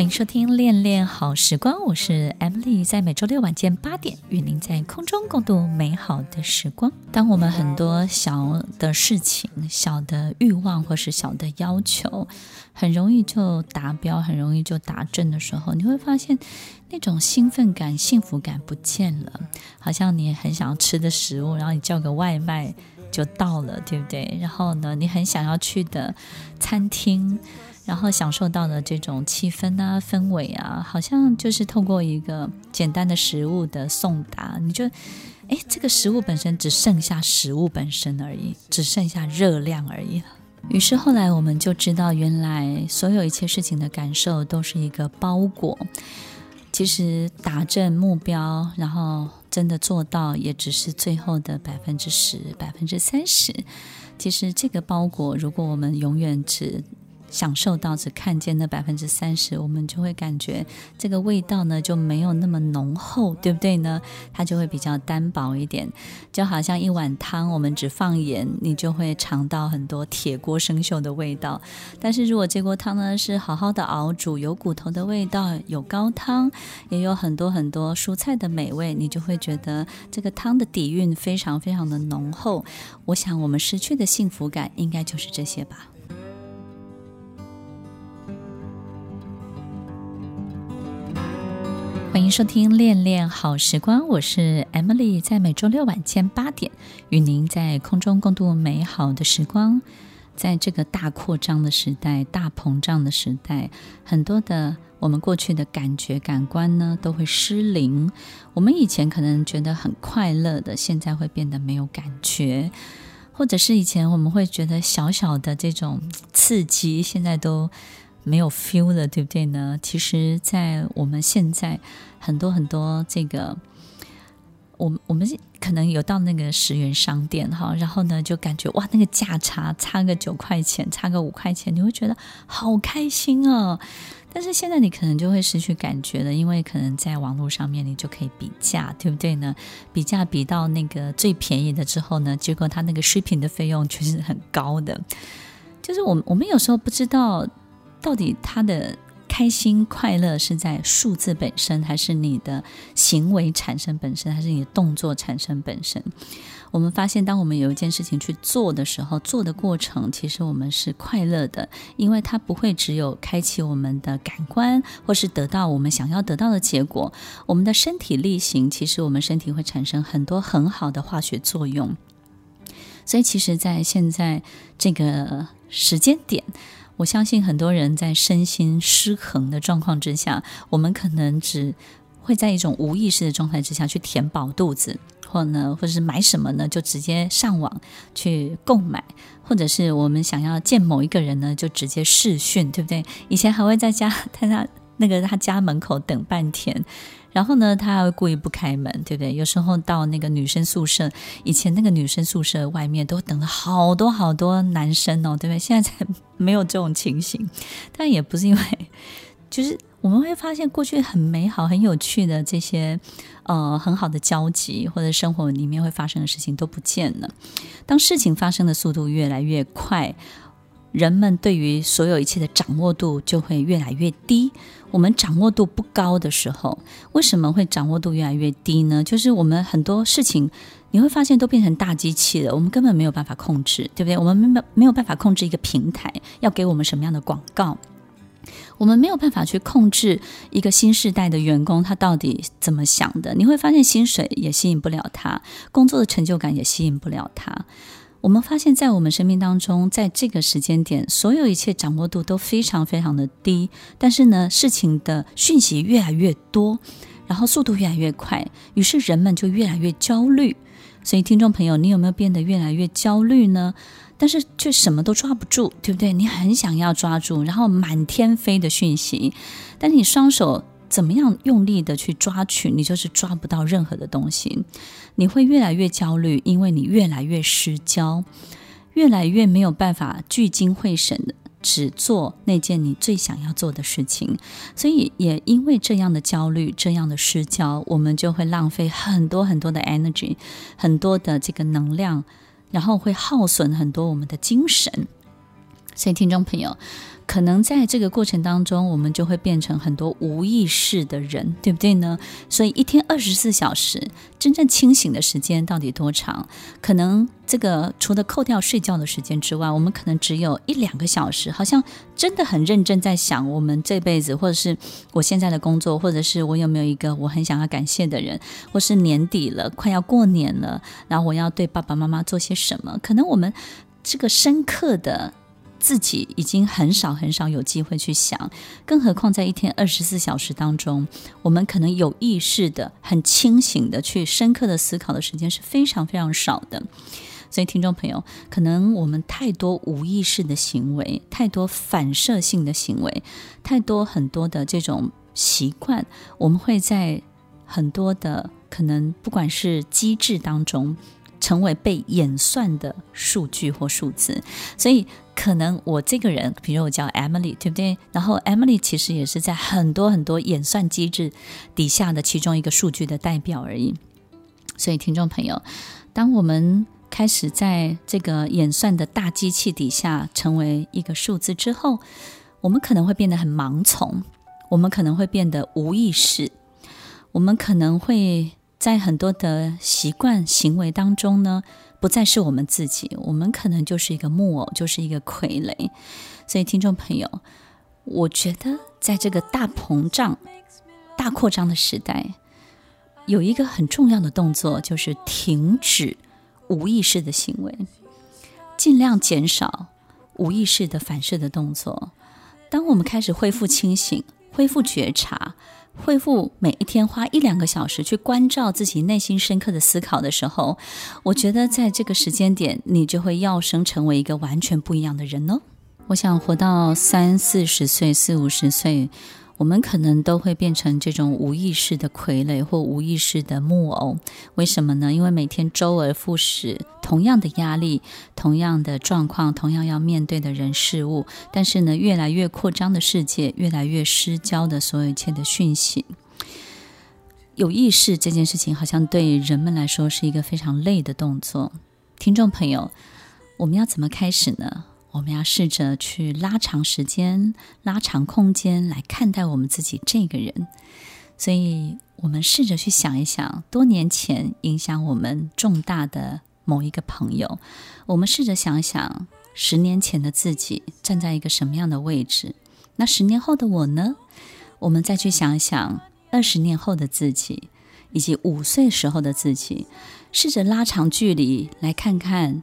欢迎收听《恋恋好时光》，我是 Emily，在每周六晚间八点与您在空中共度美好的时光。当我们很多小的事情、小的欲望或是小的要求，很容易就达标，很容易就达阵的时候，你会发现那种兴奋感、幸福感不见了，好像你很想要吃的食物，然后你叫个外卖就到了，对不对？然后呢，你很想要去的餐厅。然后享受到的这种气氛啊、氛围啊，好像就是透过一个简单的食物的送达，你就，哎，这个食物本身只剩下食物本身而已，只剩下热量而已了。于是后来我们就知道，原来所有一切事情的感受都是一个包裹。其实达正目标，然后真的做到，也只是最后的百分之十、百分之三十。其实这个包裹，如果我们永远只享受到只看见那百分之三十，我们就会感觉这个味道呢就没有那么浓厚，对不对呢？它就会比较单薄一点，就好像一碗汤，我们只放盐，你就会尝到很多铁锅生锈的味道。但是如果这锅汤呢是好好的熬煮，有骨头的味道，有高汤，也有很多很多蔬菜的美味，你就会觉得这个汤的底蕴非常非常的浓厚。我想我们失去的幸福感应该就是这些吧。收听《恋恋好时光》，我是 Emily，在每周六晚间八点与您在空中共度美好的时光。在这个大扩张的时代、大膨胀的时代，很多的我们过去的感觉、感官呢都会失灵。我们以前可能觉得很快乐的，现在会变得没有感觉，或者是以前我们会觉得小小的这种刺激，现在都。没有 feel 了，对不对呢？其实，在我们现在很多很多这个，我们我们可能有到那个十元商店哈，然后呢就感觉哇，那个价差差个九块钱，差个五块钱，你会觉得好开心哦。但是现在你可能就会失去感觉了，因为可能在网络上面你就可以比价，对不对呢？比价比到那个最便宜的之后呢，结果它那个 shipping 的费用却是很高的。就是我我们有时候不知道。到底他的开心快乐是在数字本身，还是你的行为产生本身，还是你的动作产生本身？我们发现，当我们有一件事情去做的时候，做的过程其实我们是快乐的，因为它不会只有开启我们的感官，或是得到我们想要得到的结果。我们的身体力行，其实我们身体会产生很多很好的化学作用。所以，其实，在现在这个时间点。我相信很多人在身心失衡的状况之下，我们可能只会在一种无意识的状态之下去填饱肚子，或呢，或者是买什么呢，就直接上网去购买，或者是我们想要见某一个人呢，就直接视讯，对不对？以前还会在家 在他那个他家门口等半天。然后呢，他还故意不开门，对不对？有时候到那个女生宿舍，以前那个女生宿舍外面都等了好多好多男生哦，对不对？现在才没有这种情形，但也不是因为，就是我们会发现过去很美好、很有趣的这些呃很好的交集，或者生活里面会发生的事情都不见了。当事情发生的速度越来越快。人们对于所有一切的掌握度就会越来越低。我们掌握度不高的时候，为什么会掌握度越来越低呢？就是我们很多事情，你会发现都变成大机器了，我们根本没有办法控制，对不对？我们没没有办法控制一个平台要给我们什么样的广告，我们没有办法去控制一个新世代的员工他到底怎么想的。你会发现薪水也吸引不了他，工作的成就感也吸引不了他。我们发现，在我们生命当中，在这个时间点，所有一切掌握度都非常非常的低。但是呢，事情的讯息越来越多，然后速度越来越快，于是人们就越来越焦虑。所以，听众朋友，你有没有变得越来越焦虑呢？但是却什么都抓不住，对不对？你很想要抓住，然后满天飞的讯息，但是你双手。怎么样用力的去抓取，你就是抓不到任何的东西。你会越来越焦虑，因为你越来越失焦，越来越没有办法聚精会神的只做那件你最想要做的事情。所以也因为这样的焦虑，这样的失焦，我们就会浪费很多很多的 energy，很多的这个能量，然后会耗损很多我们的精神。所以听众朋友。可能在这个过程当中，我们就会变成很多无意识的人，对不对呢？所以一天二十四小时，真正清醒的时间到底多长？可能这个除了扣掉睡觉的时间之外，我们可能只有一两个小时，好像真的很认真在想我们这辈子，或者是我现在的工作，或者是我有没有一个我很想要感谢的人，或是年底了，快要过年了，然后我要对爸爸妈妈做些什么？可能我们这个深刻的。自己已经很少很少有机会去想，更何况在一天二十四小时当中，我们可能有意识的、很清醒的去深刻的思考的时间是非常非常少的。所以，听众朋友，可能我们太多无意识的行为，太多反射性的行为，太多很多的这种习惯，我们会在很多的可能不管是机制当中。成为被演算的数据或数字，所以可能我这个人，比如我叫 Emily，对不对？然后 Emily 其实也是在很多很多演算机制底下的其中一个数据的代表而已。所以听众朋友，当我们开始在这个演算的大机器底下成为一个数字之后，我们可能会变得很盲从，我们可能会变得无意识，我们可能会。在很多的习惯行为当中呢，不再是我们自己，我们可能就是一个木偶，就是一个傀儡。所以，听众朋友，我觉得在这个大膨胀、大扩张的时代，有一个很重要的动作，就是停止无意识的行为，尽量减少无意识的反射的动作。当我们开始恢复清醒，恢复觉察。恢复每一天花一两个小时去关照自己内心深刻的思考的时候，我觉得在这个时间点，你就会要生成为一个完全不一样的人呢。我想活到三四十岁、四五十岁。我们可能都会变成这种无意识的傀儡或无意识的木偶，为什么呢？因为每天周而复始，同样的压力、同样的状况、同样要面对的人事物，但是呢，越来越扩张的世界，越来越失焦的所有一切的讯息，有意识这件事情，好像对人们来说是一个非常累的动作。听众朋友，我们要怎么开始呢？我们要试着去拉长时间、拉长空间来看待我们自己这个人，所以我们试着去想一想，多年前影响我们重大的某一个朋友，我们试着想一想，十年前的自己站在一个什么样的位置？那十年后的我呢？我们再去想一想，二十年后的自己，以及五岁时候的自己，试着拉长距离来看看。